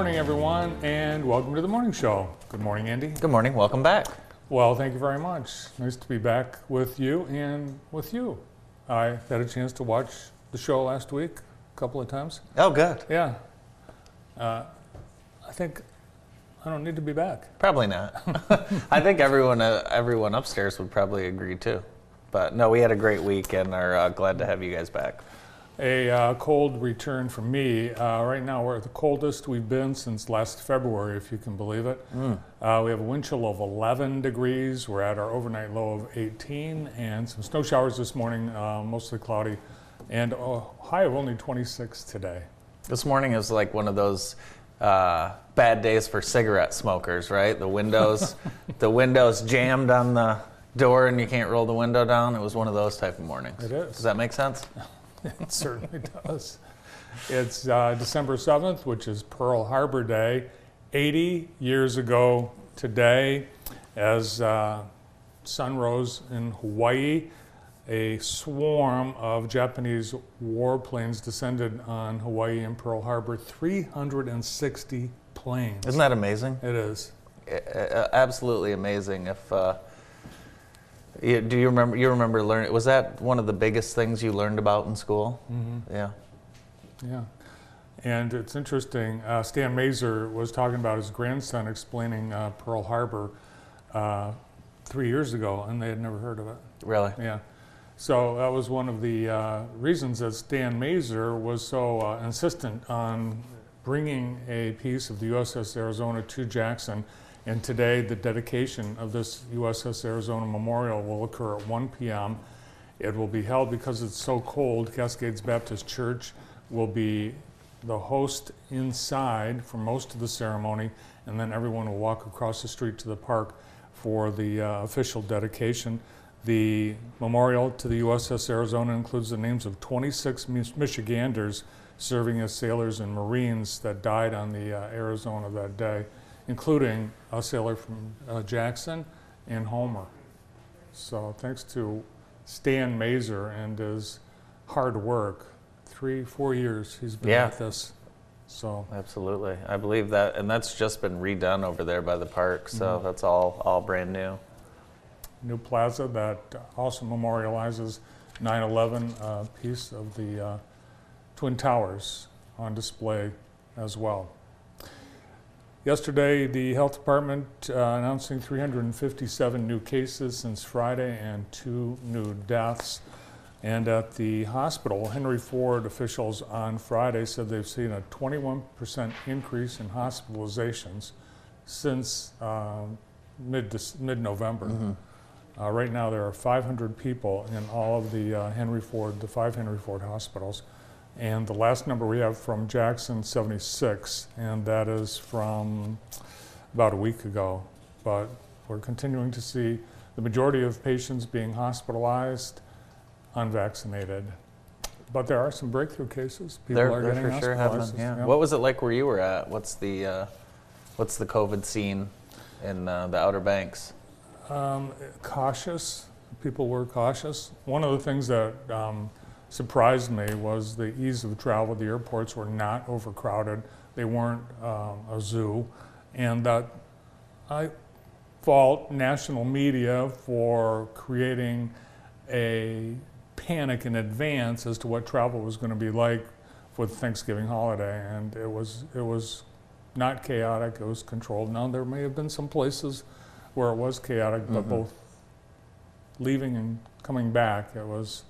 Good morning, everyone, and welcome to the morning show. Good morning, Andy. Good morning. Welcome back. Well, thank you very much. Nice to be back with you and with you. I had a chance to watch the show last week a couple of times. Oh, good. Yeah. Uh, I think I don't need to be back. Probably not. I think everyone uh, everyone upstairs would probably agree too. But no, we had a great week and are uh, glad to have you guys back. A uh, cold return for me. Uh, right now, we're at the coldest we've been since last February, if you can believe it. Uh, we have a wind chill of 11 degrees. We're at our overnight low of 18, and some snow showers this morning, uh, mostly cloudy, and a high of only 26 today. This morning is like one of those uh, bad days for cigarette smokers, right? The windows, the windows jammed on the door, and you can't roll the window down. It was one of those type of mornings. It is. Does that make sense? It certainly does. It's uh, December 7th, which is Pearl Harbor Day. 80 years ago today, as uh, sun rose in Hawaii, a swarm of Japanese warplanes descended on Hawaii and Pearl Harbor. 360 planes. Isn't that amazing? It is. Absolutely amazing. If uh, you, do you remember? You remember learning? Was that one of the biggest things you learned about in school? Mm-hmm. Yeah. Yeah. And it's interesting, uh, Stan Mazer was talking about his grandson explaining uh, Pearl Harbor uh, three years ago, and they had never heard of it. Really? Yeah. So that was one of the uh, reasons that Stan Mazer was so uh, insistent on bringing a piece of the USS Arizona to Jackson. And today, the dedication of this USS Arizona Memorial will occur at 1 p.m. It will be held because it's so cold. Cascades Baptist Church will be the host inside for most of the ceremony, and then everyone will walk across the street to the park for the uh, official dedication. The memorial to the USS Arizona includes the names of 26 Michiganders serving as sailors and Marines that died on the uh, Arizona that day, including a sailor from uh, Jackson and Homer. So thanks to Stan Mazer and his hard work, three, four years he's been Yeah. at this. So Absolutely. I believe that, and that's just been redone over there by the park. So that's all all brand new. new plaza that also memorializes 9/11 uh, piece of the uh, Twin Towers on display as well. Yesterday, the health department uh, announcing 357 new cases since Friday and two new deaths. And at the hospital, Henry Ford officials on Friday said they've seen a 21% increase in hospitalizations since uh, mid mid November. Uh, right now, there are 500 people in all of the uh, Henry Ford, the five Henry Ford hospitals. And the last number we have from Jackson, 76, and that is from about a week ago. But we're continuing to see the majority of patients being hospitalized unvaccinated. But there are some breakthrough cases. People They're, are getting for sure hospitalized. Yeah. What was it like where you were at? What's the uh, what's the COVID scene in uh, the Outer Banks? Um, cautious. People were cautious. One of the things that um, surprised me was the ease of travel. The airports were not overcrowded. They weren't um, a zoo, and that I fault national media for creating a panic in advance as to what travel was going to be like for the Thanksgiving holiday, and it was it was not chaotic. It was controlled. Now there may have been some places where it was chaotic, but both leaving and coming back, it was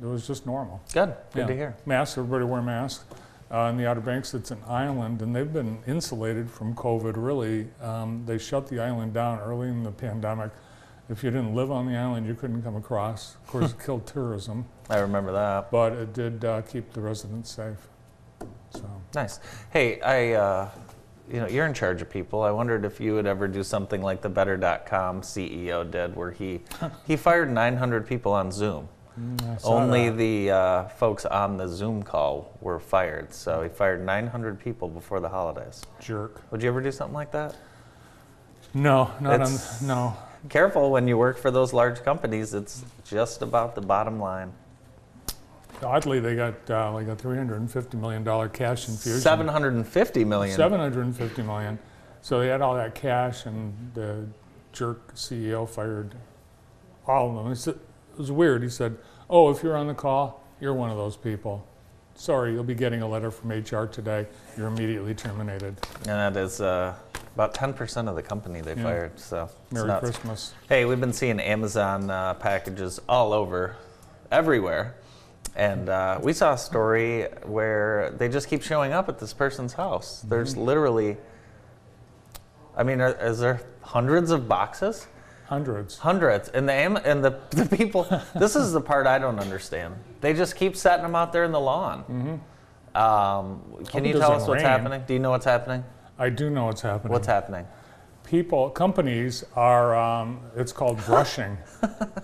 it was just normal. Good. Good Yeah. to hear. Masks, everybody wear masks. Uh, in the Outer Banks, it's an island, and they've been insulated from COVID. Really, um, they shut the island down early in the pandemic. If you didn't live on the island, you couldn't come across. Of course, it killed tourism, I remember that. but it did uh, keep the residents safe. So. Nice. Hey, I, uh, you know, you're in charge of people. I wondered if you would ever do something like the Better.com CEO did, where he he fired 900 people on Zoom. Mm, Only that. the uh, folks on the Zoom call were fired. So he fired 900 people before the holidays. jerk. Would you ever do something like that? No, not It's- on. No, Careful when you work for those large companies. It's just about the bottom line. Oddly, they got uh, like a $350 million cash infusion. 750 million. 750 million. So they had all that cash, and the jerk CEO fired all of them. It was weird. He said, "Oh, if you're on the call, you're one of those people. Sorry, you'll be getting a letter from HR today. You're immediately terminated. And that is uh, about 10% of the company they Yeah. fired. So Merry nuts. Christmas." Hey, we've been seeing Amazon uh, packages all over, everywhere. And uh, we saw a story where they just keep showing up at this person's house. There's literally, I mean, are, is there hundreds of boxes? Hundreds. Hundreds. And the Am- and the, the people, this is the part I don't understand. They just keep setting them out there in the lawn. Um, can you tell us what's rain. happening? Do you know what's happening? I do know what's happening. What's happening? people, companies are, um, it's called brushing,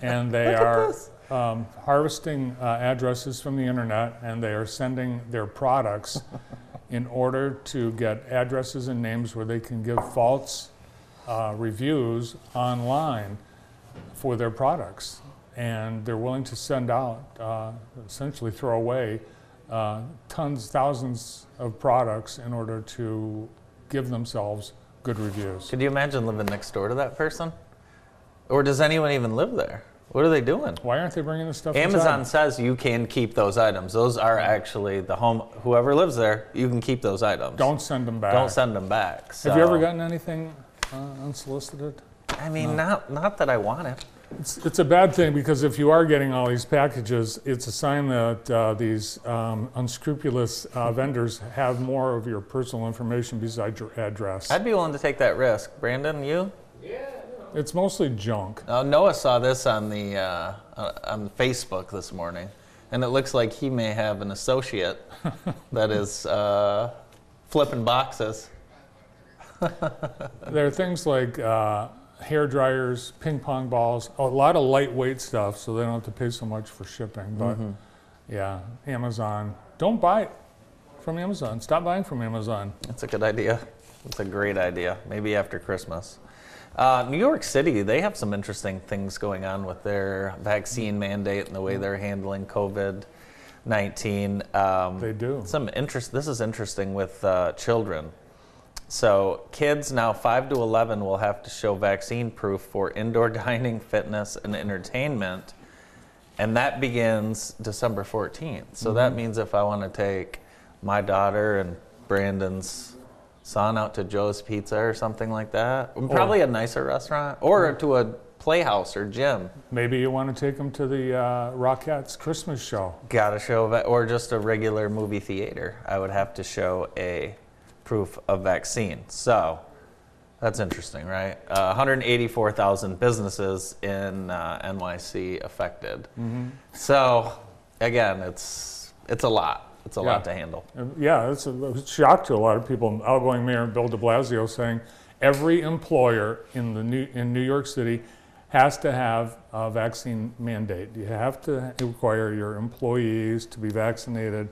and they are um, harvesting uh, addresses from the internet, and they are sending their products in order to get addresses and names where they can give false uh, reviews online for their products. And they're willing to send out, uh, essentially throw away uh, tons, thousands of products in order to give themselves good reviews. Could you imagine living next door to that person? Or does anyone even live there? What are they doing? Why aren't they bringing this stuff Amazon inside? says you can keep those items. Those are actually the home. Whoever lives there, you can keep those items. Don't send them back. Don't send them back. Have you ever gotten anything uh, unsolicited? I mean, not not that I want it. It's, it's a bad thing because if you are getting all these packages, it's a sign that uh, these um, unscrupulous uh, vendors have more of your personal information besides your address. I'd be willing to take that risk. Brandon, you? Yeah. It's mostly junk. Uh, Noah saw this on the uh, uh, on Facebook this morning, and it looks like he may have an associate that is uh, flipping boxes. There are things like uh, hair dryers, ping pong balls, a lot of lightweight stuff, so they don't have to pay so much for shipping. But yeah, Amazon. Don't buy from Amazon. Stop buying from Amazon. That's a good idea. That's a great idea. Maybe after Christmas. Uh, New York City, they have some interesting things going on with their vaccine mandate and the way they're handling COVID 19. Um, They do. Some interest. This is interesting with uh, children. So kids now 5 to 11 will have to show vaccine proof for indoor dining, fitness, and entertainment. And that begins December 14th. So that means if I want to take my daughter and Brandon's son out to Joe's Pizza or something like that, probably a nicer restaurant, or to a playhouse or gym, Maybe you want to take them to the uh, Rockettes Christmas show. gotta show, va- or just a regular movie theater, I would have to show a proof of vaccine. So that's interesting, right? Uh, 184,000 businesses in uh, NYC affected. So again, it's it's a lot. It's a lot to handle. Uh, Yeah, it's a, a shock to a lot of people. Outgoing Mayor Bill de Blasio saying every employer in, the New, in New York City has to have a vaccine mandate. You have to require your employees to be vaccinated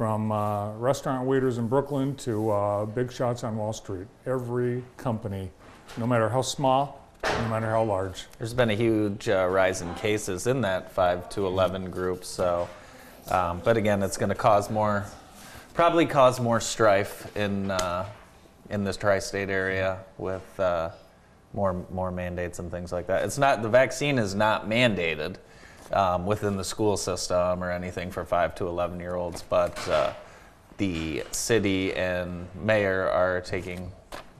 from uh, restaurant waiters in Brooklyn to uh, big shots on Wall Street. Every company, no matter how small, no matter how large. There's been a huge uh, rise in cases in that 5 to 11 group. So, um, but again, it's going to cause more, probably cause more strife in uh, in this tri-state area with uh, more more mandates and things like that. It's not the vaccine is not mandated um, within the school system or anything for 5 to 11 year olds, but uh, the city and mayor are taking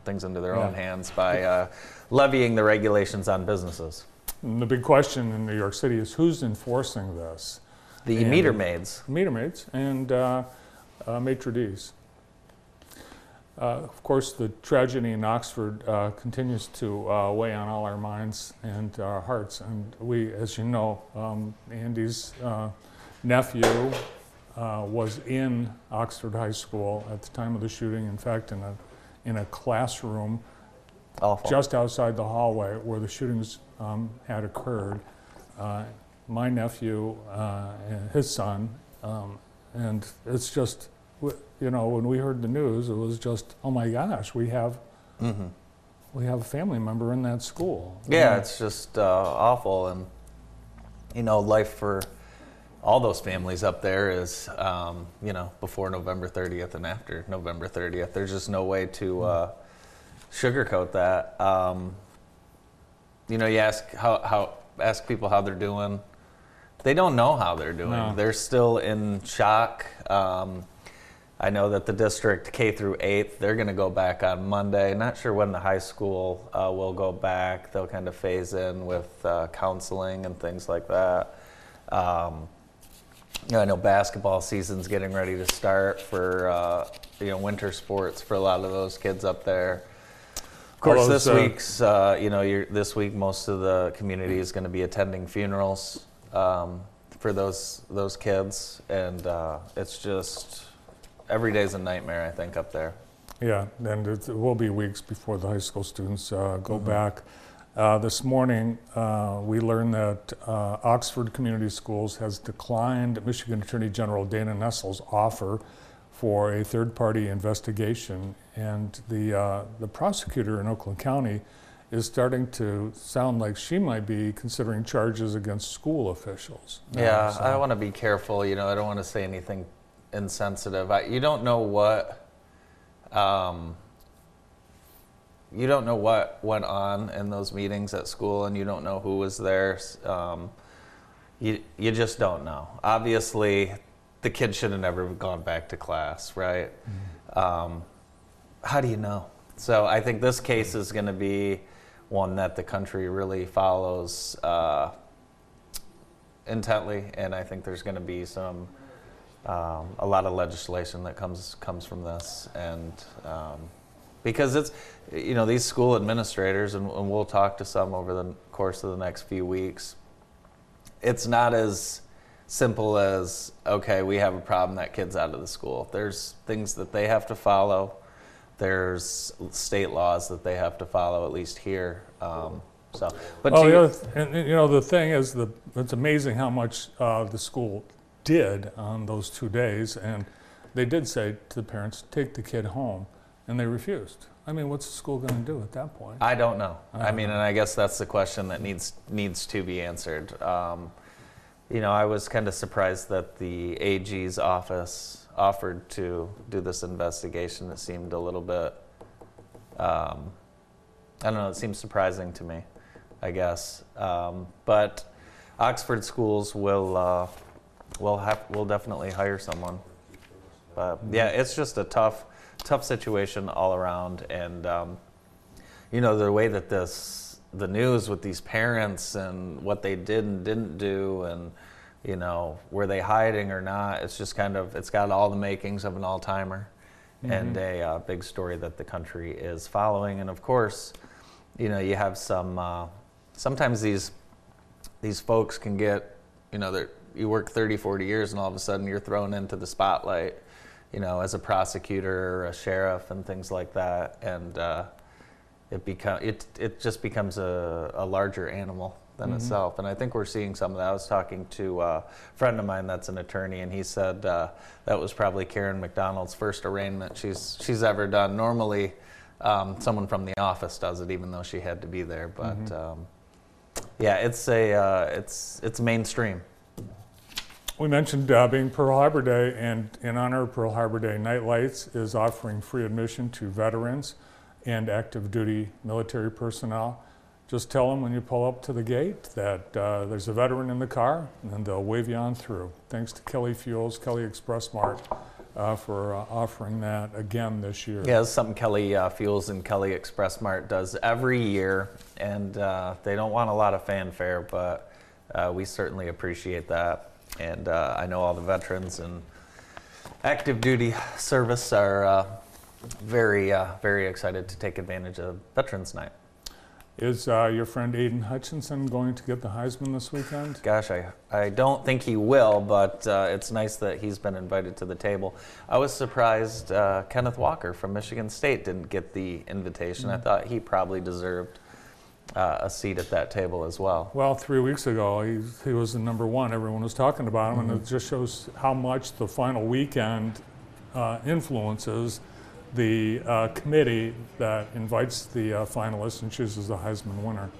things into their own hands by uh, levying the regulations on businesses. And the big question in New York City is who's enforcing this? The And- meter maids. meter maids and uh, uh, maitre d's. Uh, of course, the tragedy in Oxford uh, continues to uh, weigh on all our minds and our hearts. And we, as you know, um, Andy's uh, nephew uh, was in Oxford High School at the time of the shooting. In fact, in a in a classroom Awful. just outside the hallway where the shootings um, had occurred. Uh, my nephew uh, and his son, um, and it's just, you know, when we heard the news, it was just, oh my gosh, we have hmm we have a family member in that school. Yeah, it's just uh, awful, and you know, life for all those families up there is, um, you know, before November 30th and after November 30th. There's just no way to uh, sugarcoat that. Um, you know, you ask how, how ask people how they're doing. They don't know how they're doing. No. They're still in shock. Um, I know that the district K through eighth, they're going to go back on Monday. Not sure when the high school uh, will go back. They'll kind of phase in with uh, counseling and things like that. Um, you know, I know basketball season's getting ready to start for uh, you know winter sports for a lot of those kids up there. Of course, this uh, week's uh, you know you're, this week most of the community is going to be attending funerals um, for those those kids, and uh, it's just every day's a nightmare. I think up there. Yeah, and it will be weeks before the high school students uh, go Mm-hmm. back. Uh, this morning, uh, we learned that uh, Oxford Community Schools has declined Michigan Attorney General Dana Nessel's offer for a third-party investigation, and the uh, the prosecutor in Oakland County is starting to sound like she might be considering charges against school officials. Uh, Yeah, so- I want to be careful. You know, I don't want to say anything insensitive. I, you don't know what, um, you don't know what went on in those meetings at school, and you don't know who was there. Um, you you just don't know. Obviously, the kid should have never gone back to class, right? Um, how do you know? So I think this case is going to be one that the country really follows. Uh, intently, and I think there's going to be some um, a lot of legislation that comes comes from this, and um, because it's you know these school administrators, and, and we'll talk to some over the course of the next few weeks. It's not as simple as okay, we have a problem that kid's out of the school. There's things that they have to follow. There's state laws that they have to follow, at least here. Um, so, but oh, to the your- other th- and, and, you know, the thing is, the it's amazing how much uh, the school did on those two days, and they did say to the parents, "Take the kid home," and they refused. I mean, what's the school going to do at that point? I don't know. I I, mean, know. and I guess that's the question that needs needs to be answered. Um, you know, I was kind of surprised that the AG's office offered to do this investigation. It seemed a little bit, um, I don't know. It seems surprising to me, I guess. Um, but Oxford schools will uh, will have we'll definitely hire someone. But yeah, it's just a tough tough situation all around, and. Um, you know the way that this the news with these parents and what they did and didn't do and you know were they hiding or not it's just kind of it's got all the makings of an all-timer and a uh, big story that the country is following and of course you know you have some uh, sometimes these these folks can get you know they're you work 30 40 years and all of a sudden you're thrown into the spotlight you know as a prosecutor or a sheriff and things like that. And uh, it become it it just becomes a, a larger animal than itself. And i think we're seeing some of that. I was talking to a friend of mine that's an attorney and he said uh, that was probably karen mcdonald's first arraignment she's she's ever done. Normally um, someone from the office does it even though she had to be there. But um, yeah it's a uh, it's it's mainstream We mentioned uh, being Pearl Harbor Day, and in honor of Pearl Harbor Day, Night Lights is offering free admission to veterans and active duty military personnel. Just tell them when you pull up to the gate that uh, there's a veteran in the car, and they'll wave you on through. Thanks to Kelly Fuels, Kelly Express Mart, uh, for uh, offering that again this year. Yeah, it's something Kelly uh, Fuels and Kelly Express Mart does every year, and uh, they don't want a lot of fanfare, but uh, we certainly appreciate that. And uh, I know all the veterans and active duty service are uh, very, uh, very excited to take advantage of Veterans Night. Is uh, your friend Aidan Hutchinson going to get the Heisman this weekend? Gosh, I, I don't think he will, but uh, it's nice that he's been invited to the table. I was surprised uh, Kenneth Walker from Michigan State didn't get the invitation. I thought he probably deserved uh, a seat at that table as well. Well, three weeks ago, he, he was the number one. Everyone was talking about him, and it just shows how much the final weekend uh, influences the uh, committee that invites the uh, finalists and chooses the Heisman winner.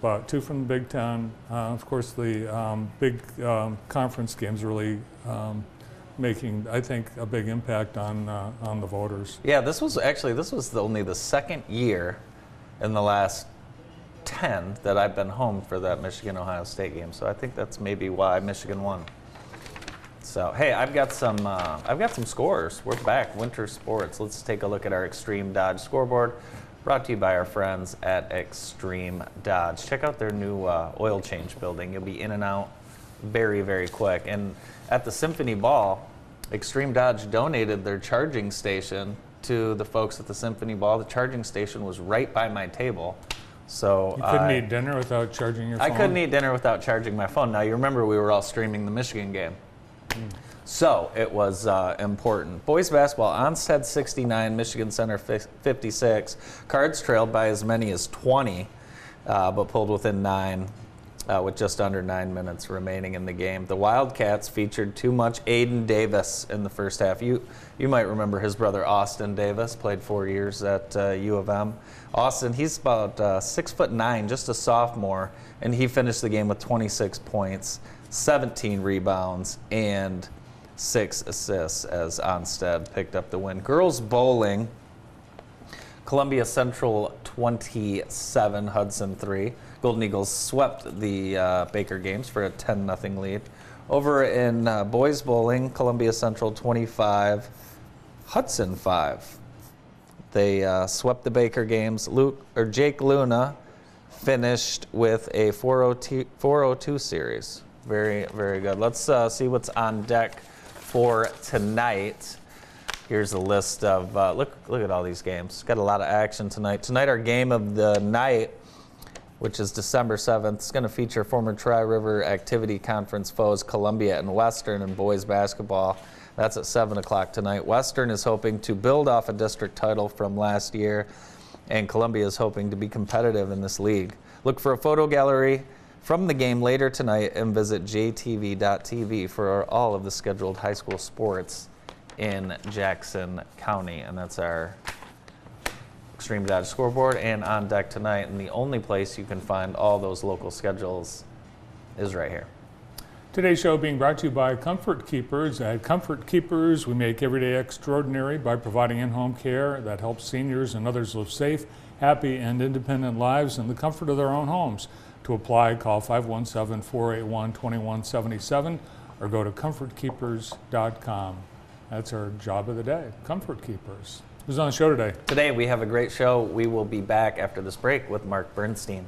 but two from the Big Ten. Uh, of course, the um, big um, conference games really um, making, I think, a big impact on uh, on the voters. Yeah, this was actually this was the, only the second year in the last ten that I've been home for that Michigan Ohio State game. So I think that's maybe why Michigan won. So hey, I've got some uh, I've got some scores. We're back, winter sports. Let's take a look at our Extreme Dodge scoreboard. Brought to you by our friends at Extreme Dodge. Check out their new uh, oil change building. You'll be in and out very, very quick. And at the Symphony Ball, Extreme Dodge donated their charging station to the folks at the Symphony Ball. The charging station was right by my table. So You couldn't I, eat dinner without charging your I phone. couldn't eat dinner without charging my phone. Now you remember we were all streaming the Michigan game. So it was uh, important. Boys basketball, Onstead 69, Michigan Center 56. Cards trailed by as many as 20, uh, but pulled within nine uh, with just under nine minutes remaining in the game. The Wildcats featured too much Aiden Davis in the first half. You you might remember his brother Austin Davis played four years at uh, U of M. Austin, he's about uh, six foot nine, just a sophomore, and he finished the game with 26 points, 17 rebounds, and six assists as Onsted picked up the win. Girls bowling. Columbia Central 27, Hudson 3. Golden Eagles swept the uh, Baker Games for a 10 0 lead. Over in uh, boys bowling, Columbia Central 25, Hudson 5. They uh, swept the Baker Games. Luke or Jake Luna finished with a 402, 402 series. Very, very good. Let's uh, see what's on deck for tonight. Here's a list of uh, look. Look at all these games. Got a lot of action tonight. Tonight, our game of the night, which is December 7th, is going to feature former Tri River Activity Conference foes Columbia and Western in boys basketball. That's at 7 o'clock tonight. Western is hoping to build off a district title from last year, and Columbia is hoping to be competitive in this league. Look for a photo gallery from the game later tonight and visit jtv.tv for all of the scheduled high school sports in Jackson County. And that's our Extreme Dodge scoreboard and on deck tonight. And the only place you can find all those local schedules is right here. Today's show being brought to you by Comfort Keepers. At Comfort Keepers, we make every day extraordinary by providing in home care that helps seniors and others live safe, happy, and independent lives in the comfort of their own homes. To apply, call 517 481 2177 or go to comfortkeepers.com. That's our job of the day Comfort Keepers. Who's on the show today? Today we have a great show. We will be back after this break with Mark Bernstein.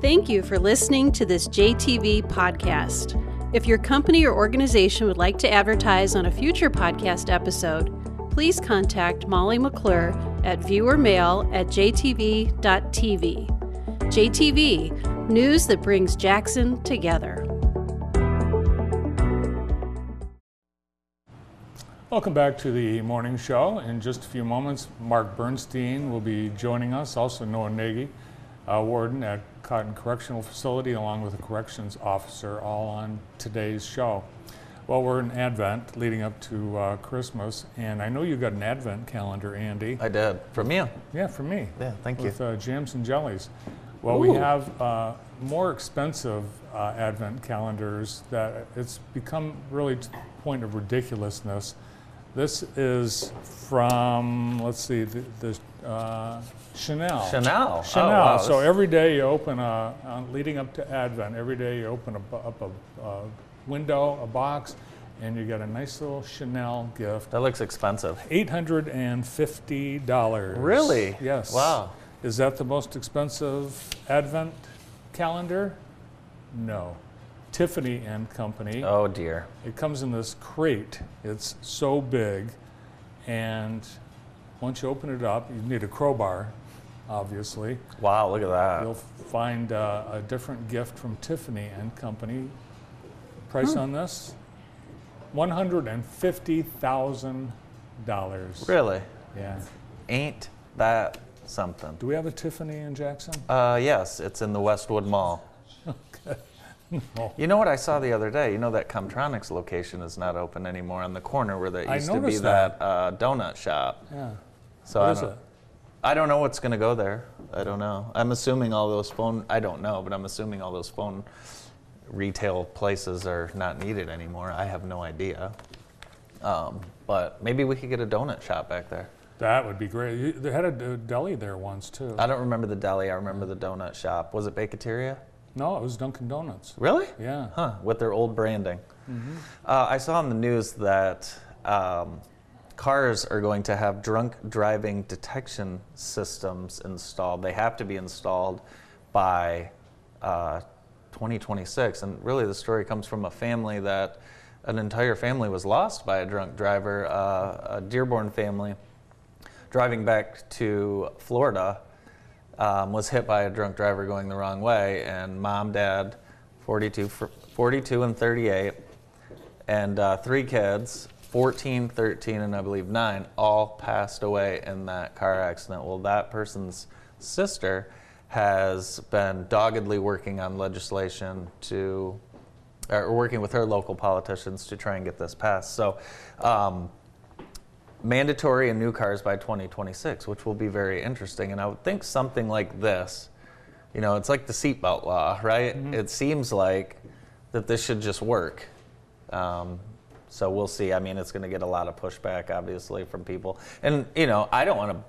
Thank you for listening to this JTV podcast. If your company or organization would like to advertise on a future podcast episode, please contact Molly McClure at viewermail at jtv.tv. JTV, news that brings Jackson together. Welcome back to the morning show. In just a few moments, Mark Bernstein will be joining us, also Noah Nagy, uh, warden at Cotton Correctional Facility, along with a corrections officer, all on today's show. Well, we're in Advent leading up to uh, Christmas, and I know you got an Advent calendar, Andy. I did. From you. Yeah, for me. Yeah, thank you. With uh, jams and jellies. Well, we have uh, more expensive uh, Advent calendars that it's become really to the point of ridiculousness. This is from, let's see, the, the uh, Chanel. Chanel. Chanel. Oh, wow. So every day you open a, uh, leading up to Advent, every day you open a, up a, a window, a box, and you get a nice little Chanel gift. that looks expensive. Eight hundred and fifty dollars. Really? Yes. Wow. Is that the most expensive Advent calendar? No. Tiffany and Company. Oh dear. It comes in this crate. It's so big, and once you open it up, you need a crowbar, obviously. Wow, look at that. You'll find uh, a different gift from Tiffany and Company. Price on this? One hundred and fifty thousand dollars. Really? Yeah. Ain't that something? Do we have a Tiffany in Jackson? Uh, yes, it's in the Westwood Mall. You know what I saw the other day? You know that Comtronics location is not open anymore on the corner where there I used to be noticed that, uh, donut shop. Yeah. So What I is don't, it? I don't know what's going to go there. I don't know. I'm assuming all those phone. I don't know, but I'm assuming all those phone retail places are not needed anymore. I have no idea. Um, but maybe we could get a donut shop back there. That would be great. You- They had a d- deli there once too. I don't remember the deli. I remember the donut shop. Was it Baketeria? No, it was Dunkin' Donuts. Really? Yeah. Huh, with their old branding. Uh, I saw on the news that um, cars are going to have drunk driving detection systems installed. They have to be installed by uh, 2026. And really, the story comes from a family that an entire family was lost by a drunk driver, uh, a Dearborn family driving back to Florida um, was hit by a drunk driver going the wrong way, and mom, dad, 42, 42 and 38, and uh, three kids, 14, 13, and I believe nine, all passed away in that car accident. Well, that person's sister has been doggedly working on legislation to, or working with her local politicians to try and get this passed. So, um, mandatory in new cars by 2026, which will be very interesting. And I would think something like this, you know, it's like the seatbelt law, right? It seems like that this should just work. Um, so we'll see. I mean, it's going to get a lot of pushback, obviously, from people. And you know, I don't want to.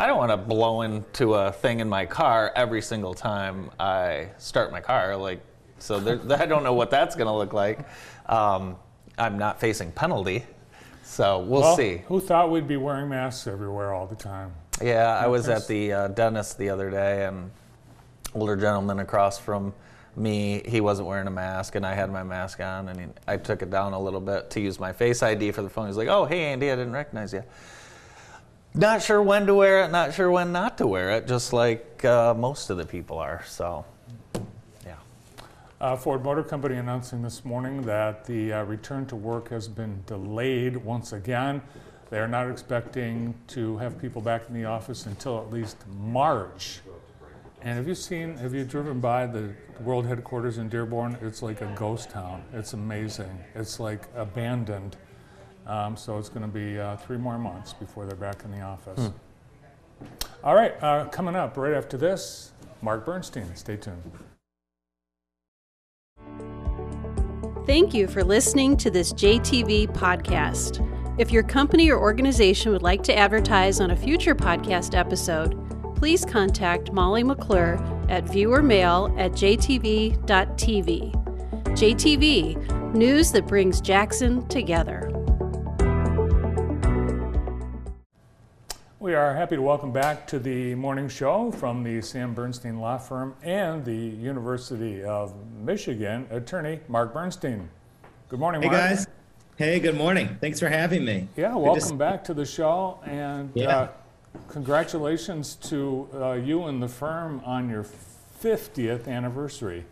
I don't want to blow into a thing in my car every single time I start my car. Like, so there, I don't know what that's going to look like. Um, I'm not facing penalty, so we'll Well, see. Who thought we'd be wearing masks everywhere all the time? Yeah, I was at the uh, dentist the other day, and older gentleman across from me, he wasn't wearing a mask, and I had my mask on, and he, I took it down a little bit to use my Face ID for the phone. He's like, "Oh, hey, Andy, I didn't recognize you." Not sure when to wear it, not sure when not to wear it, just like uh, most of the people are. So. Uh, Ford Motor Company announcing this morning that the uh, return to work has been delayed once again. They are not expecting to have people back in the office until at least March. And have you seen, have you driven by the world headquarters in Dearborn? It's like a ghost town. It's amazing. It's like abandoned. Um, so it's going to be uh, three more months before they're back in the office. All right, uh, coming up right after this, Mark Bernstein. Stay tuned. Thank you for listening to this JTV podcast. If your company or organization would like to advertise on a future podcast episode, please contact Molly McClure at viewermail at jtv.tv. JTV, news that brings Jackson together. We are happy to welcome back to the morning show from the Sam Bernstein Law Firm and the University of Michigan, attorney Mark Bernstein. Good morning, Hey guys. Hey, good morning. Thanks for having me. Yeah, Good to welcome back to the show, and Yeah. uh, congratulations to uh, you and the firm on your 50th anniversary.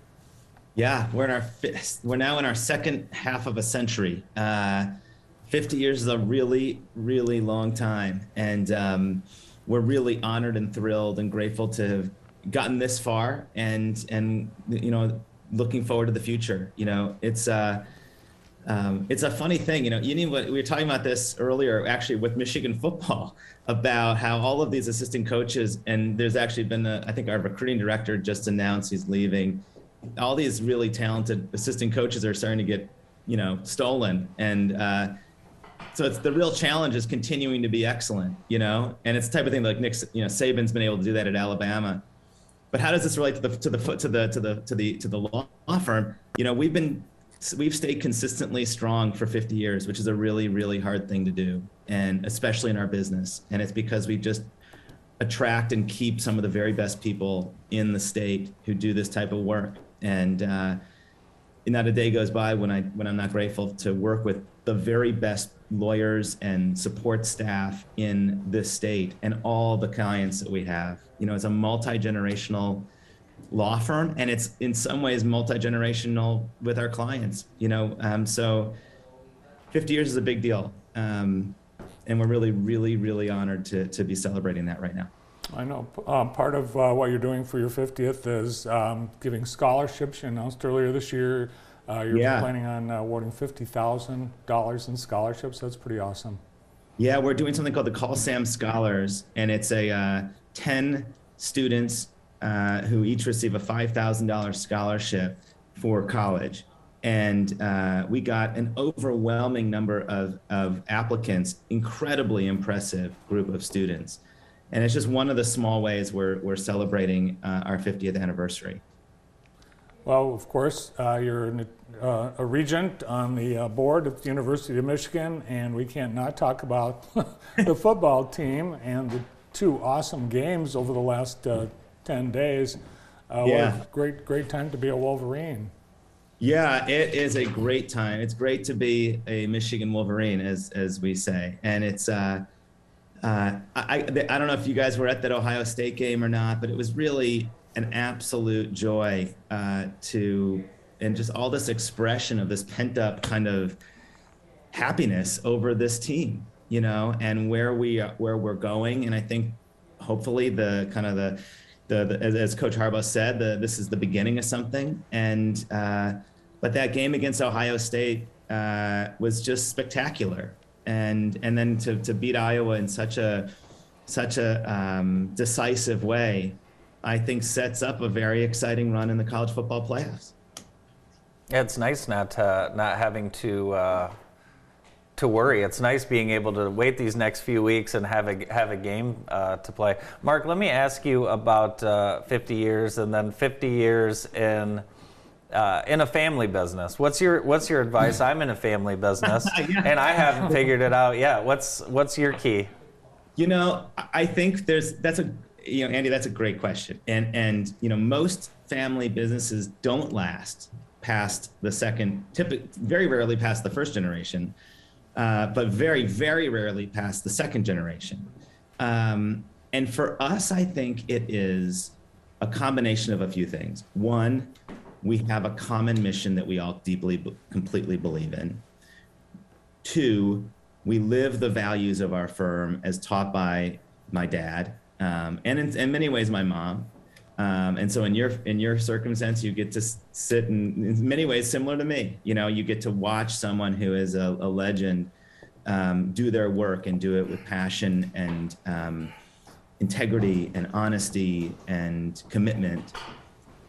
Yeah, we're in our fifth, we're now in our second half of a century. Uh, 50 years is a really, really long time, and um, we're really honored and thrilled and grateful to have gotten this far, and and you know, looking forward to the future. You know, it's. Uh, Um, it's a funny thing, you know. You need what we were talking about this earlier, actually, with Michigan football, about how all of these assistant coaches, and there's actually been, a, I think, our recruiting director just announced he's leaving. All these really talented assistant coaches are starting to get, you know, stolen, and uh, so it's the real challenge is continuing to be excellent, you know. And it's the type of thing like Nick, you know, Saban's been able to do that at Alabama. But how does this relate to the to the to the to the to the to the law firm? You know we've been we've stayed consistently strong for 50 years which is a really really hard thing to do and especially in our business. And it's because we just attract and keep some of the very best people in the state who do this type of work. And uh, not a day goes by when I when I'm not grateful to work with the very best lawyers and support staff in this state and all the clients that we have. You know, it's a multi-generational law firm and it's in some ways multi-generational with our clients, you know. Um, so 50 years is a big deal. Um, and we're really, really, really honored to, to be celebrating that right now. I know um, part of uh, what you're doing for your 50th is um, giving scholarships. You announced earlier this year uh, you're Yeah. planning on uh, awarding $50,000 in scholarships. That's pretty awesome. Yeah, we're doing something called the Call Sam Scholars, and it's a uh, 10 students uh, who each receive a $5,000 scholarship for college. And uh, we got an overwhelming number of, of applicants, incredibly impressive group of students. And it's just one of the small ways we're, we're celebrating uh, our 50th anniversary. Well, of course, uh, you're an, uh, a regent on the uh, board at the University of Michigan, and we can't not talk about the football team and the two awesome games over the last uh, 10 days. Uh, what a Yeah. great, great time to be a Wolverine. Yeah, it is a great time. It's great to be a Michigan Wolverine, as as we say, and it's. Uh, uh, I, I I don't know if you guys were at that Ohio State game or not, but it was really an absolute joy uh, to and just all this expression of this pent up kind of happiness over this team, you know, and where we where we're going, and I think hopefully the kind of the the, the as, as Coach Harbaugh said, the, this is the beginning of something. And uh, but that game against Ohio State uh, was just spectacular, and and then to, to beat Iowa in such a such a um, decisive way, I think sets up a very exciting run in the college football playoffs. Yeah, it's nice not uh, not having to uh, to worry. It's nice being able to wait these next few weeks and have a have a game uh, to play. Mark, let me ask you about uh, 50 years and then 50 years in. Uh, in a family business, what's your what's your advice? I'm in a family business, Yeah. and I haven't figured it out yet. What's what's your key? You know, I- I think there's that's a you know, Andy, that's a great question. And and you know, most family businesses don't last past the second, typically very rarely past the first generation, uh, but very very rarely past the second generation. Um, and for us, I think it is a combination of a few things. One, we have a common mission that we all deeply, completely believe in. Two, we live the values of our firm as taught by my dad, um, and in, in many ways, my mom. Um, and so, in your in your circumstance, you get to sit in, in many ways similar to me. You know, you get to watch someone who is a, a legend um, do their work and do it with passion and um, integrity and honesty and commitment.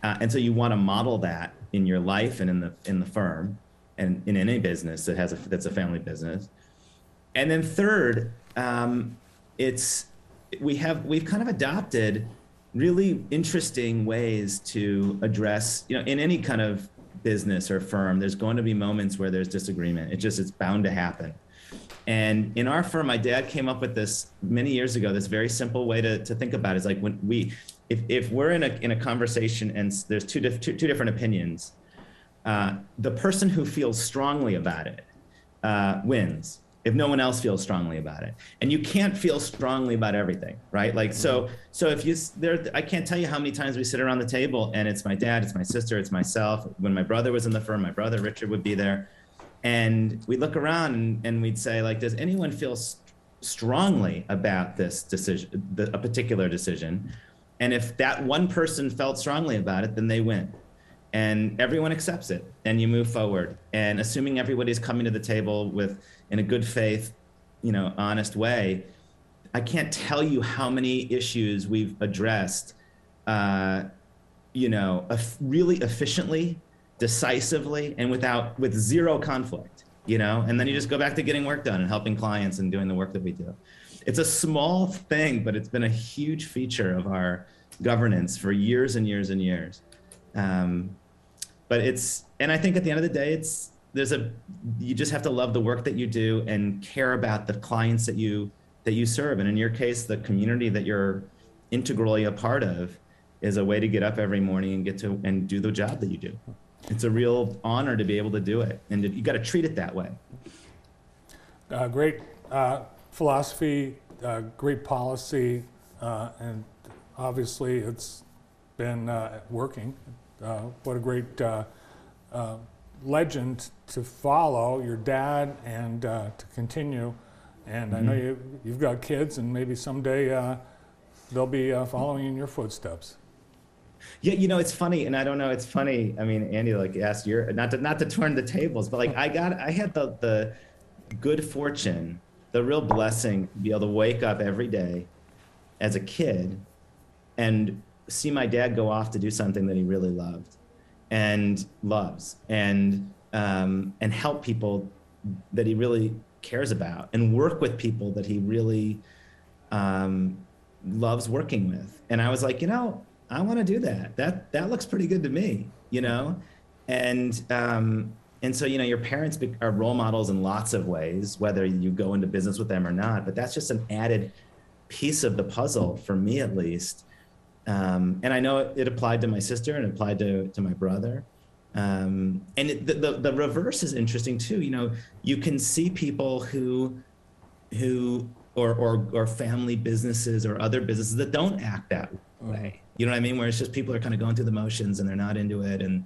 Uh, and so, you want to model that in your life and in the in the firm and in any business that has a that's a family business. And then third, um, it's we have we've kind of adopted really interesting ways to address you know in any kind of business or firm there's going to be moments where there's disagreement. It just it's bound to happen. And in our firm my dad came up with this many years ago this very simple way to, to think about it. Is like when we if, if we're in a in a conversation and there's two, two, two different opinions uh, the person who feels strongly about it uh, wins if no one else feels strongly about it. And you can't feel strongly about everything right? Like so mm-hmm. so if you there i can't tell you how many times we sit around the table and it's my dad it's my sister it's myself. When my brother was in the firm my brother richard would be there. And we look around and, and we'd say like does anyone feel s- strongly about this decision the, a particular decision? And if that one person felt strongly about it then they win and everyone accepts it and you move forward. And assuming everybody's coming to the table with in a good faith you know honest way i can't tell you how many issues we've addressed uh, you know really efficiently decisively and without with zero conflict you know? And then you just go back to getting work done and helping clients and doing the work that we do. It's a small thing but it's been a huge feature of our governance for years and years and years um, but it's and i think at the end of the day it's there's a you just have to love the work that you do and care about the clients that you that you serve. And in your case the community that you're integrally a part of is a way to get up every morning and get to and do the job that you do. It's a real honor to be able to do it. And you got to treat it that way. Uh, great uh, philosophy, uh, great policy, uh, and obviously it's been uh, working. Uh, what a great uh, uh, legend to follow, your dad, and uh, to continue. And I know you, you've got kids, and maybe someday uh, they'll be uh, following in your footsteps. Yeah, you know, it's funny, and I don't know, it's funny. I mean, Andy, like asked your not to not to turn the tables, but like I got, I had the the good fortune, the real blessing to be able to wake up every day as a kid and see my dad go off to do something that he really loved and loves and um, and help people that he really cares about and work with people that he really um, loves working with. And i was like you know i want to do that. That that looks pretty good to me you know? And um, and so you know your parents are role models in lots of ways whether you go into business with them or not but that's just an added piece of the puzzle for me at least um, and i know it, it applied to my sister and applied to, to my brother. Um, and it, the, the, the reverse is interesting too. You know you can see people who who or, or or family businesses or other businesses that don't act that way. You know what i mean? Where it's just people are kind of going through the motions and they're not into it and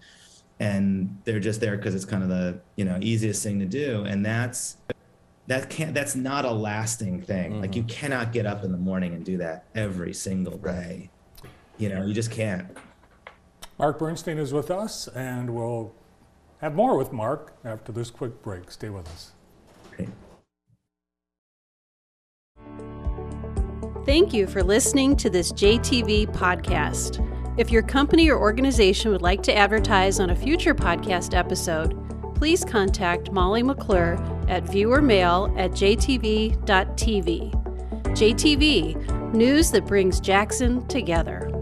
and they're just there because it's kind of the you know easiest thing to do. And that's that can't that's not a lasting thing. Like you cannot get up in the morning and do that every single day you know you just can't Mark Bernstein is with us, and we'll have more with Mark after this quick break. Stay with us. Great. Thank you for listening to this JTV podcast. If your company or organization would like to advertise on a future podcast episode, please contact Molly McClure at viewermail at jtv.tv. JTV, news that brings Jackson together.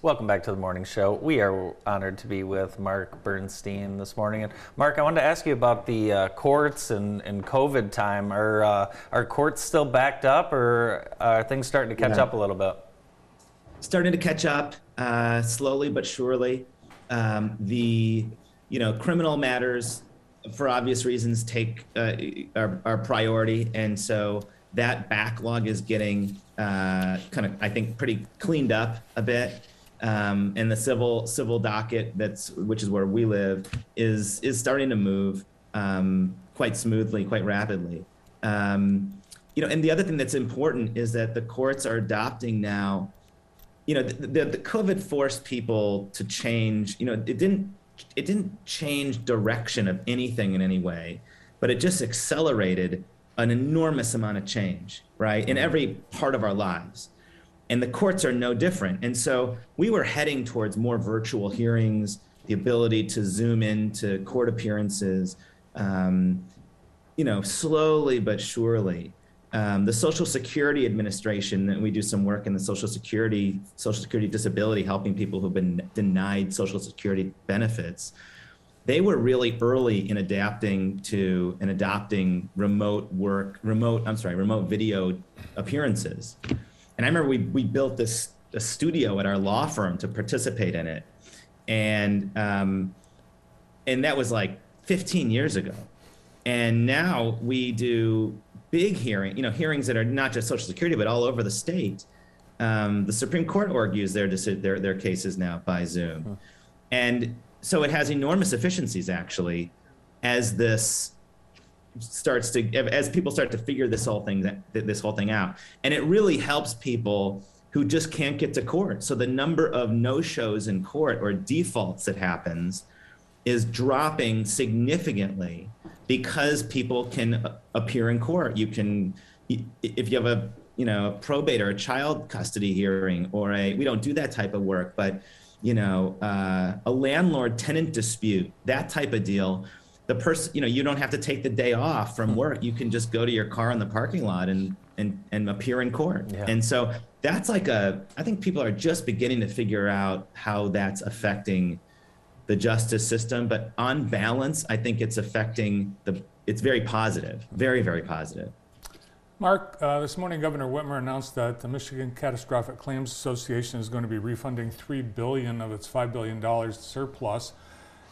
Welcome back to the morning show. We are honored to be with Mark Bernstein this morning. And Mark, I wanted to ask you about the uh, courts and, and COVID time. Are uh, are courts still backed up, or are things starting to catch Yeah. up a little bit? starting to catch up uh, slowly but surely. Um, the you know criminal matters, for obvious reasons, take uh, our, our priority, and so that backlog is getting uh, kind of I think pretty cleaned up a bit. Um, and the civil civil docket that's which is where we live is is starting to move um, quite smoothly, quite rapidly. Um, you know, and the other thing that's important is that the courts are adopting now you know, the, the, the COVID forced people to change. You know, it didn't it didn't change direction of anything in any way, but it just accelerated an enormous amount of change, right, in every part of our lives. And the courts are no different. And so we were heading towards more virtual hearings, the ability to zoom into court appearances, um, you know, slowly but surely. Um, the Social Security Administration, and we do some work in the Social Security, Social Security disability, helping people who've been denied Social Security benefits. They were really early in adapting to and adopting remote work, remote, I'm sorry, remote video appearances. And I remember we, we built this a studio at our law firm to participate in it. And, um, and that was like 15 years ago. And now we do big hearing, you know, hearings that are not just Social Security, but all over the state. Um, the Supreme Court argues their, their, their cases now by Zoom. And so it has enormous efficiencies actually as this starts to as people start to figure this whole thing this whole thing out. And it really helps people who just can't get to court. So the number of no shows in court or defaults that happens is dropping significantly because people can appear in court. You can if you have a you know probate or a child custody hearing or a we don't do that type of work but you know uh, a landlord tenant dispute that type of deal the person you know you don't have to take the day off from work. You can just go to your car in the parking lot and and and appear in court. Yeah. and so that's like a i think people are just beginning to figure out how that's affecting the justice system. But on balance i think it's affecting the it's very positive very very positive. Mark, uh, this morning Governor Whitmer announced that the Michigan Catastrophic Claims Association is going to be refunding three billion of its five billion dollars surplus,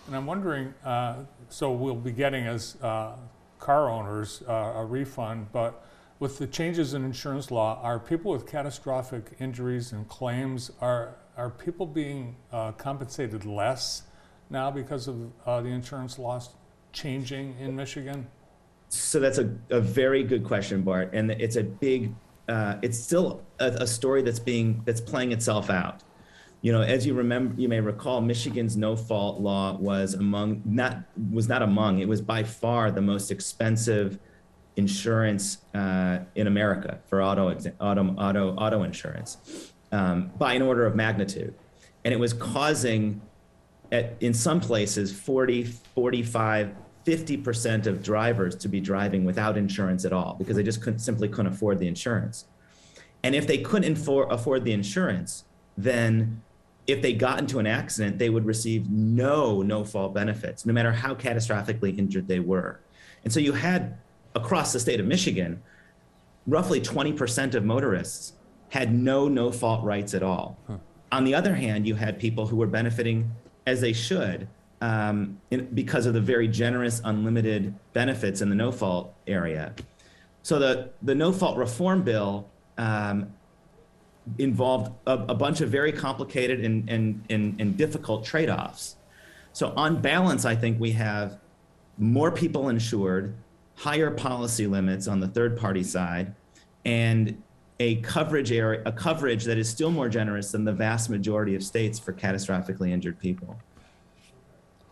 and I'm wondering. Uh, so we'll be getting as uh, car owners uh, a refund, but with the changes in insurance law, are people with catastrophic injuries and claims are are people being uh, compensated less now because of uh, the insurance laws changing in Michigan? So that's a, a very good question, Bart, and it's a big. Uh, it's still a, a story that's being that's playing itself out. You know, as you remember, you may recall, Michigan's no-fault law was among not was not among. It was by far the most expensive insurance uh, in America for auto, auto, auto, auto insurance um, by an order of magnitude. And it was causing, at, in some places, 40, 45, 50% of drivers to be driving without insurance at all because they just couldn't, simply couldn't afford the insurance. And if they couldn't afford the insurance, then if they got into an accident, they would receive no no fault benefits, no matter how catastrophically injured they were. And so you had across the state of Michigan, roughly 20% of motorists had no no fault rights at all. On the other hand, you had people who were benefiting as they should um, in, because of the very generous unlimited benefits in the no fault area. So the the no fault reform bill um, involved a, a bunch of very complicated and, and, and, and difficult trade offs. So, on balance, I think we have more people insured, higher policy limits on the third party side, and a coverage area, a coverage that is still more generous than the vast majority of states for catastrophically injured people.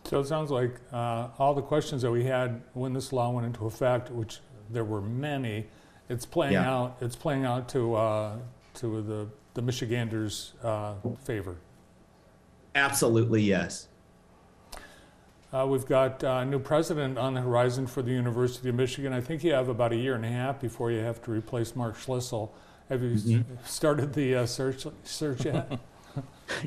So it sounds like uh, all the questions that we had when this law went into effect, which there were many, it's playing Yeah. out. It's playing out to uh, to the the Michiganders' uh, favor. Absolutely, yes. Uh, we've got uh, a new president on the horizon for the University of Michigan. I think you have about a year and a half before you have to replace Mark Schlissel. Have you s- started the uh, search search yet?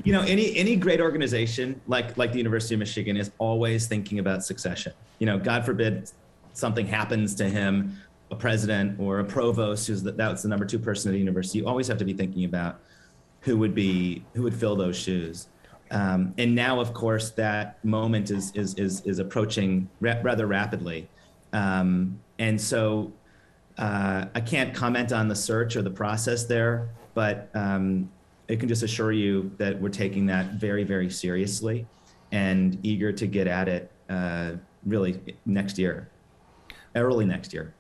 You know, any any great organization like like the University of Michigan is always thinking about succession. You know, God forbid something happens to him, a president or a provost who's the, that's the number two person at the university. You always have to be thinking about who would be who would fill those shoes. Um, and now, of course, that moment is is is is approaching ra- rather rapidly. Um, and so, uh, I can't comment on the search or the process there, but um, I can just assure you that we're taking that very, very seriously and eager to get at it uh, really next year, early next year.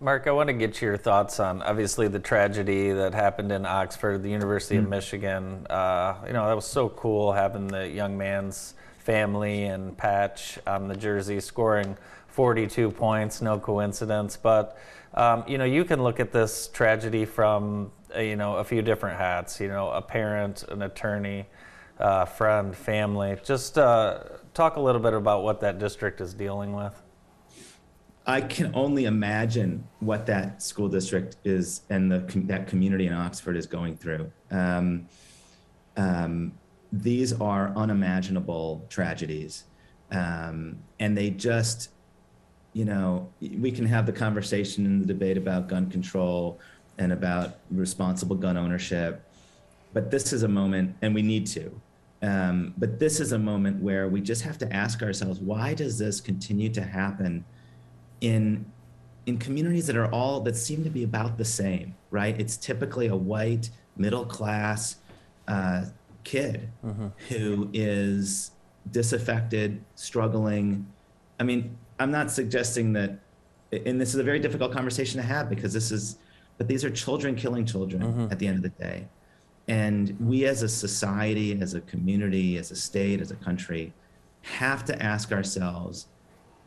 Mark, I want to get your thoughts on obviously the tragedy that happened in Oxford, the University of Michigan. Uh, you know, that was so cool having the young man's family and patch on the jersey scoring 42 points, no coincidence. But, um, you know, you can look at this tragedy from, uh, you know, a few different hats, you know, a parent, an attorney, uh, friend, family. Just uh, talk a little bit about what that district is dealing with. I can only imagine what that school district is and the that community in Oxford is going through. Um, um, these are unimaginable tragedies, um, and they just, you know, we can have the conversation and the debate about gun control and about responsible gun ownership, but this is a moment, and we need to. Um, but this is a moment where we just have to ask ourselves, why does this continue to happen? In in communities that are all that seem to be about the same right? It's typically a white middle class uh, kid who is disaffected struggling. I mean i'm not suggesting that and this is a very difficult conversation to have because this is but these are children killing children at the end of the day. And we as a society as a community as a state as a country have to ask ourselves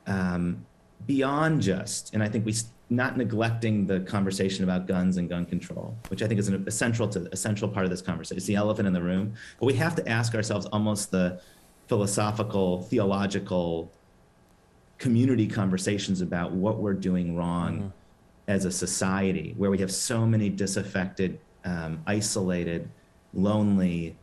um, beyond just, and I think we not neglecting the conversation about guns and gun control, which I think is an essential to essential part of this conversation. It's the elephant in the room, but we have to ask ourselves almost the philosophical, theological, community conversations about what we're doing wrong as a society, where we have so many disaffected, um, isolated, lonely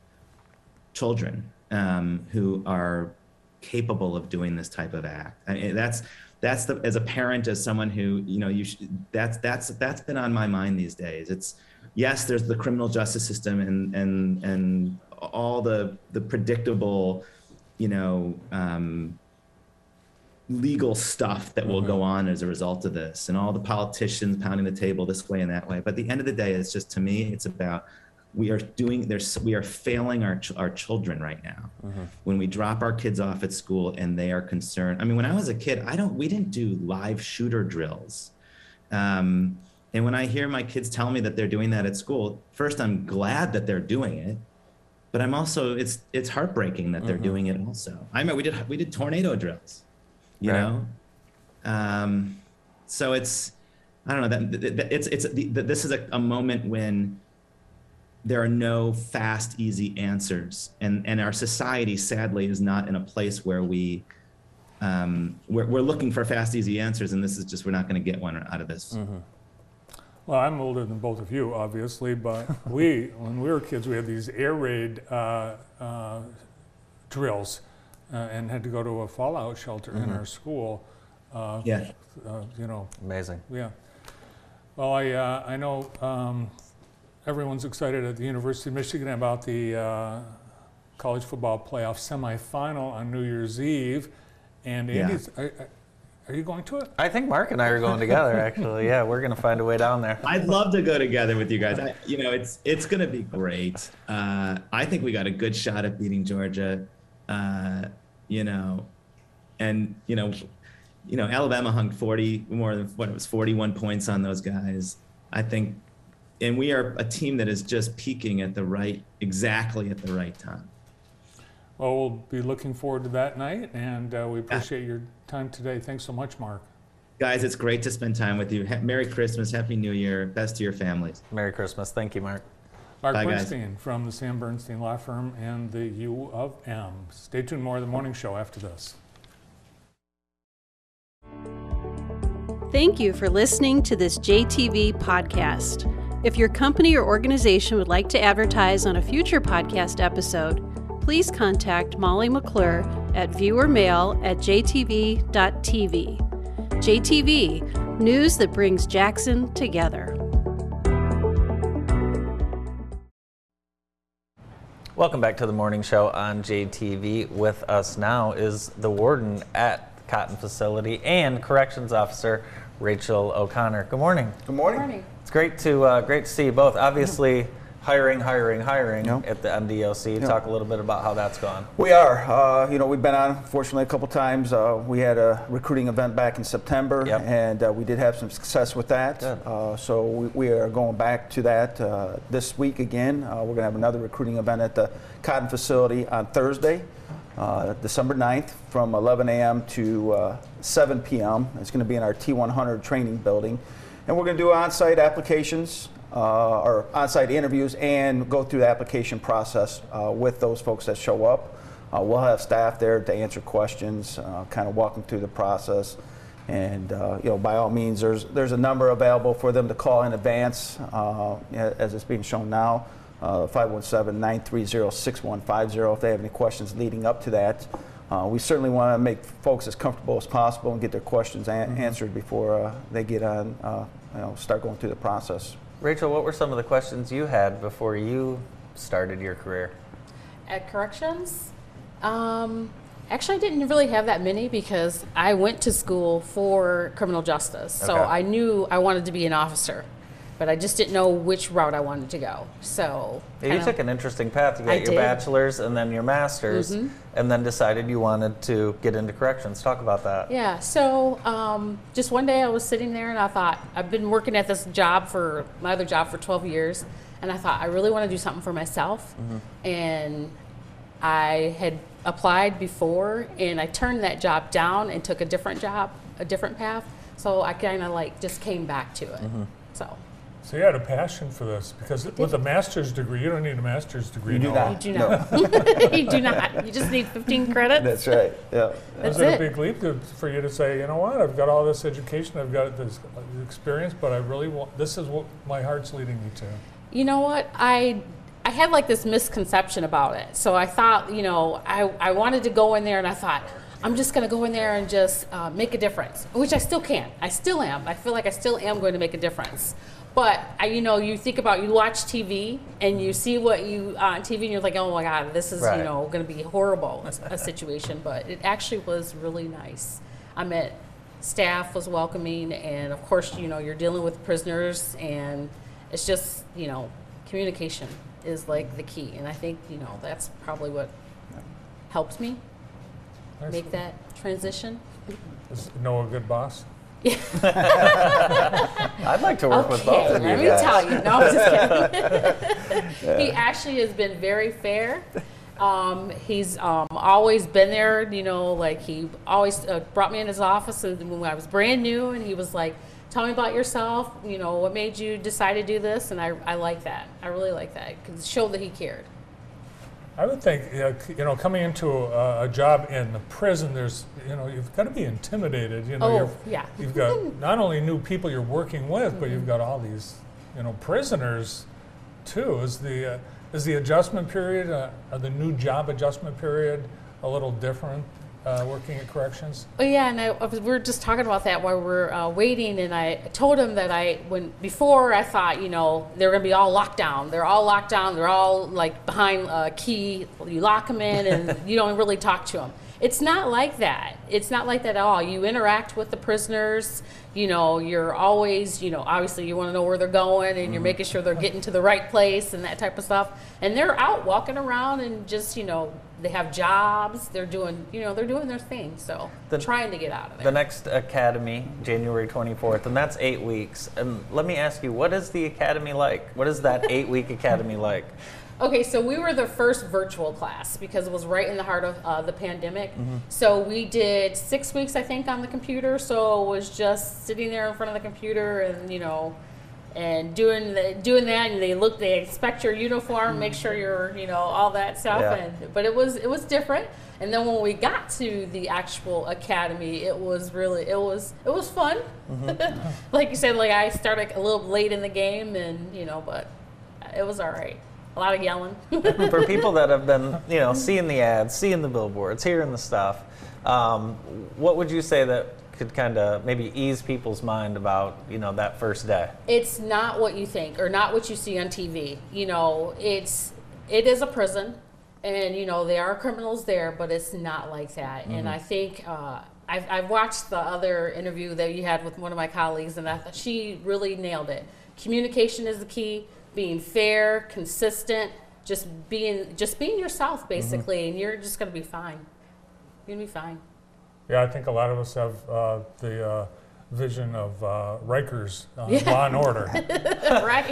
children um, who are capable of doing this type of act. I mean, that's that's the as a parent, as someone who you know you sh- that's that's that's been on my mind these days. It's yes, there's the criminal justice system and and and all the the predictable, you know. Um, legal stuff that will go on as a result of this and all the politicians pounding the table this way and that way but at the end of the day it's just to me it's about we are doing there's we are failing our ch- our children right now. When we drop our kids off at school and they are concerned i mean when i was a kid i don't we didn't do live shooter drills. Um, and when i hear my kids tell me that they're doing that at school first i'm glad that they're doing it but i'm also it's it's heartbreaking that they're doing it also. I mean we did we did tornado drills you Right. know? Um, so it's I don't know that, that, it's it's that this is a, a moment when there are no fast, easy answers, and and our society sadly is not in a place where we um, we're, we're looking for fast, easy answers, and this is just we're not going to get one out of this. Well, I'm older than both of you, obviously, but we, when we were kids, we had these air raid uh, uh, drills uh, and had to go to a fallout shelter in our school. Uh, Yeah. uh, you know, Amazing. yeah. Well, I, uh, I know um, everyone's excited at the University of Michigan about the uh, college football playoff semifinal on New Year's Eve. And Yeah. Andy's, are, are you going to it? I think Mark and I are going together. Actually, yeah, we're gonna find a way down there. I'd love to go together with you guys. I, you know, it's it's going to be great. Uh, I think we got a good shot at beating Georgia. Uh, you know, and you know, you know, Alabama hung forty more than what it was forty one points on those guys. I think, and we are a team that is just peaking at the right, exactly at the right time. Well, we'll be looking forward to that night, and uh, we appreciate your time today. Thanks so much, Mark. Guys, it's great to spend time with you. Ha- Merry Christmas, Happy New Year, best to your families. Merry Christmas. Thank you, Mark. Mark Bye, guys. Bernstein from the Sam Bernstein Law Firm and the U of M. Stay tuned, more of the morning show after this. Thank you for listening to this JTV podcast. If your company or organization would like to advertise on a future podcast episode, please contact Molly McClure at viewermail at jtv.tv. JTV, news that brings Jackson together. Welcome back to the morning show on JTV. With us now is the warden at the Cotton Facility and corrections officer Rachel O'Connor. Good morning. Good morning. It's great to uh, great to see you both. Obviously, hiring, hiring, hiring Yeah. at the MDOC. Talk a little bit about how that's gone. We are. Uh, you know, we've been on, fortunately, a couple times. Uh, we had a recruiting event back in September, Yep. and uh, we did have some success with that. Uh, so we, we are going back to that uh, this week again. Uh, we're going to have another recruiting event at the Cotton facility on Thursday, uh, December 9th, from 11 a.m. to uh, 7 p.m. It's going to be in our T100 training building. And we're going to do on site applications uh, or on site interviews and go through the application process uh, with those folks that show up. Uh, we'll have staff there to answer questions, uh, kind of walk them through the process. And uh, you know, by all means, there's there's a number available for them to call in advance, uh, as it's being shown now, uh, 517-930-6150. If they have any questions leading up to that, uh, we certainly want to make folks as comfortable as possible and get their questions an- answered before uh, they get on, uh, you know, start going through the process. Rachel, what were some of the questions you had before you started your career? At corrections, um, actually, I didn't really have that many because I went to school for criminal justice. So Okay. I knew I wanted to be an officer, but I just didn't know which route I wanted to go. So Yeah, you took an interesting path. You got I your did. bachelor's and then your master's, Mhm. and then decided you wanted to get into corrections. Talk about that. Yeah, so um, just one day I was sitting there and I thought, I've been working at this job for my other job for 12 years, and I thought, I really want to do something for myself. And I had applied before and I turned that job down and took a different job, a different path. So I kind of like just came back to it. So So you had a passion for this because with a master's degree, you don't need a master's degree. You do not. you do not. you do not. You just need 15 credits. That's right. Yeah. That's Was it a big leap to, for you to say, you know what, I've got all this education, I've got this experience, but I really want, this is what my heart's leading me to. You know what? I I had like this misconception about it. So I thought, you know, I, I wanted to go in there and I thought, I'm just going to go in there and just uh, make a difference, which I still can. I still am. I feel like I still am going to make a difference. But I, you know, you think about you watch TV and you see what you uh, on TV and you're like, oh my God, this is Right. you know going to be horrible a situation. But it actually was really nice. I met staff was welcoming, and of course, you know, you're dealing with prisoners, and it's just you know, communication is like the key, and I think you know that's probably what helped me make that transition. Is Noah a good boss? I'd like to work with both of you let me guys. tell you. No, I'm just kidding. he actually has been very fair. Um, he's um, always been there, you know, like he always uh, brought me in his office when I was brand new, and he was like, tell me about yourself. You know, what made you decide to do this? And I, I like that. I really like that because it showed that he cared. I would think, you know, coming into a, a job in the prison, there's, you know, you've got to be intimidated. You know, Oh, you're, yeah. you've got not only new people you're working with, but you've got all these, you know, prisoners too. Is the uh, is the adjustment period, uh, the new job adjustment period, a little different uh, working at corrections? Oh yeah, and I, I was, we were just talking about that while we were uh, waiting, and I told him that I when before I thought you know they're gonna be all locked down. They're all locked down. They're all like behind a key. You lock them in, and you don't really talk to them. It's not like that. It's not like that at all. You interact with the prisoners. You know, you're always, you know, obviously you want to know where they're going, and you're mm-hmm. making sure they're getting to the right place and that type of stuff. And they're out walking around and just, you know, they have jobs. They're doing, you know, they're doing their thing. So The- trying to get out of there. The next academy, January 24th, and that's eight weeks. And let me ask you, what is the academy like? What is that eight week academy like? Okay, so we were the first virtual class because it was right in the heart of uh, the pandemic. Mm-hmm. So we did six weeks, I think, on the computer. So it was just sitting there in front of the computer and you know, and doing the, doing that. And they look, they inspect your uniform, make mm. sure you're, you know, all that stuff. Yeah. And but it was it was different. And then when we got to the actual academy, it was really it was it was fun. Mm-hmm. like you said, like I started a little late in the game, and you know, but it was all right. A lot of yelling. For people that have been, you know, seeing the ads, seeing the billboards, hearing the stuff, um, what would you say that could kind of maybe ease people's mind about, you know, that first day? it's not what you think or not what you see on TV. You know, it's it is a prison, and you know there are criminals there, but it's not like that. And I think uh, I've, I've watched the other interview that you had with one of my colleagues, and I thought she really nailed it. Communication is the key. Being fair, consistent, just being just being yourself basically, and you're just gonna be fine. You're gonna be fine. Yeah, I think a lot of us have uh, the uh, vision of uh, Rikers on Yeah. Law and Order. right?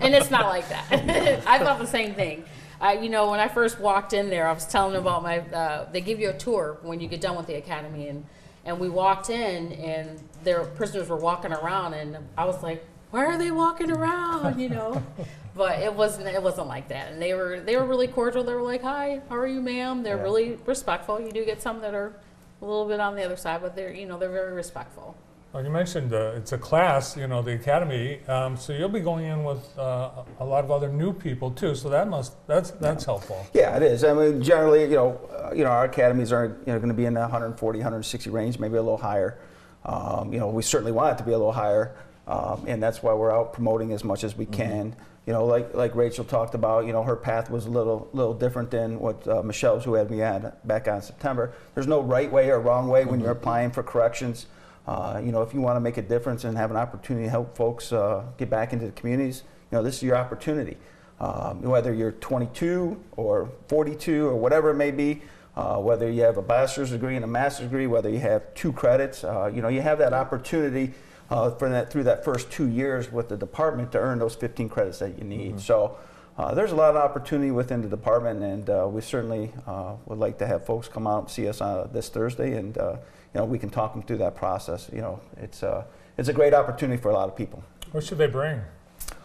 and it's not like that. I thought the same thing. Uh, you know, when I first walked in there, I was telling them about my. Uh, they give you a tour when you get done with the academy, and and we walked in, and their prisoners were walking around, and I was like, "Why are they walking around?" You know. But it wasn't. It wasn't like that, and they were they were really cordial. They were like, "Hi, how are you, ma'am?" They're Yeah. really respectful. You do get some that are a little bit on the other side, but they're you know they're very respectful. Well, you mentioned uh, it's a class, you know, the academy. Um, so you'll be going in with uh, a lot of other new people too. So that must that's that's helpful. Yeah, it is. I mean, generally, you know, uh, you know, our academies are you know going to be in the 140, 160 range, maybe a little higher. Um, you know, we certainly want it to be a little higher, um, and that's why we're out promoting as much as we can. You know, like like Rachel talked about, you know, her path was a little little different than what uh, Michelle's, who had me on back on September. There's no right way or wrong way when you're applying for corrections. Uh, you know, if you want to make a difference and have an opportunity to help folks uh, get back into the communities, you know, this is your opportunity. Um, whether you're 22 or 42 or whatever it may be, uh, whether you have a bachelor's degree and a master's degree, whether you have two credits, uh, you know, you have that opportunity uh, for that through that first two years with the department to earn those 15 credits that you need. So. Uh, there's a lot of opportunity within the department, and uh, we certainly uh, would like to have folks come out and see us uh, this Thursday, and uh, you know we can talk them through that process. You know, it's uh, it's a great opportunity for a lot of people. What should they bring?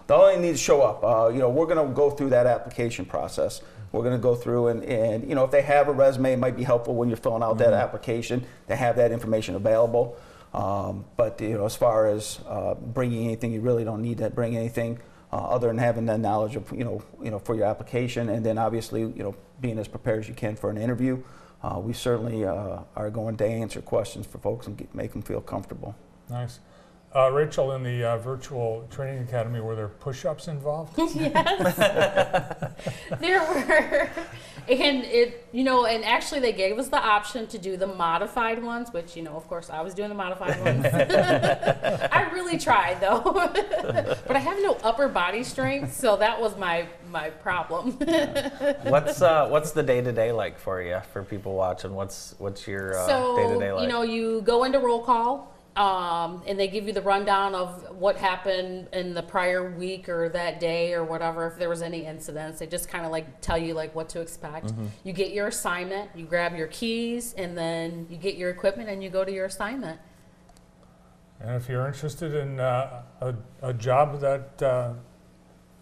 They only need to show up. Uh, you know, we're going to go through that application process. We're going to go through and, and, you know, if they have a resume, it might be helpful when you're filling out that application to have that information available. Um, but, you know, as far as uh, bringing anything, you really don't need to bring anything uh, other than having that knowledge of, you know, you know, for your application. And then obviously, you know, being as prepared as you can for an interview. Uh, we certainly uh, are going to answer questions for folks and get, make them feel comfortable. Nice. Uh, Rachel, in the uh, virtual training academy, were there push-ups involved? yes, there were and it you know and actually they gave us the option to do the modified ones which you know of course i was doing the modified ones. I really tried though. But i have no upper body strength so that was my my problem. What's uh, what's the day to day like for you for people watching? What's what's your uh, so day to day like? you know you go into roll call um, and they give you the rundown of what happened in the prior week or that day or whatever if there was any incidents. They just kind of like tell you like what to expect. Mm-hmm. you get your assignment you grab your keys and then you get your equipment and you go to your assignment. And if you're interested in uh, a, a job that uh,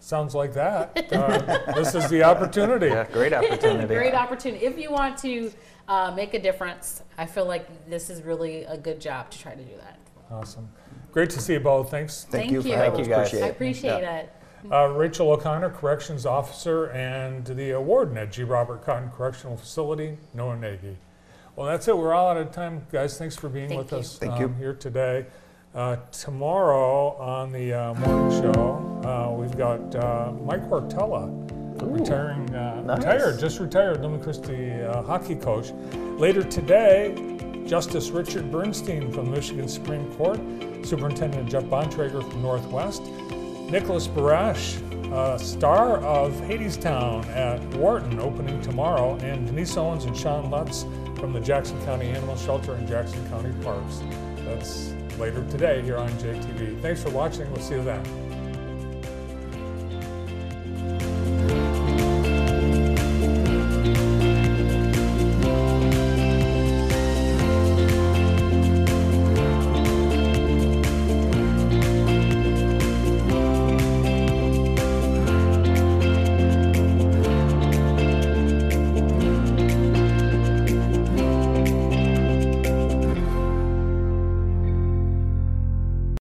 sounds like that, uh, this is the opportunity. Yeah, great opportunity. Great opportunity. If you want to uh, make a difference, I feel like this is really a good job to try to do that. Awesome. Great to see you both. Thanks. Thank, Thank you for Thank you, guys. Appreciate I appreciate Yeah. it. Uh, Rachel O'Connor, Corrections Officer, and the warden at G. Robert Cotton Correctional Facility, Noah Nagy. Well, that's it. We're all out of time, guys. Thanks for being Thank with you. us Thank um, you. here today. Uh, tomorrow on the uh, morning show, uh, we've got uh, Mike Cortella, retiring, uh, Nice. retired, just retired, Lumen Christi uh, hockey coach. Later today, Justice Richard Bernstein from the Michigan Supreme Court, Superintendent Jeff Bontrager from Northwest, Nicholas Barasch, uh, star of Hadestown at Wharton, opening tomorrow, and Denise Owens and Sean Lutz from the Jackson County Animal Shelter and Jackson County Parks. That's later today here on JTV. Thanks for watching. We'll see you then.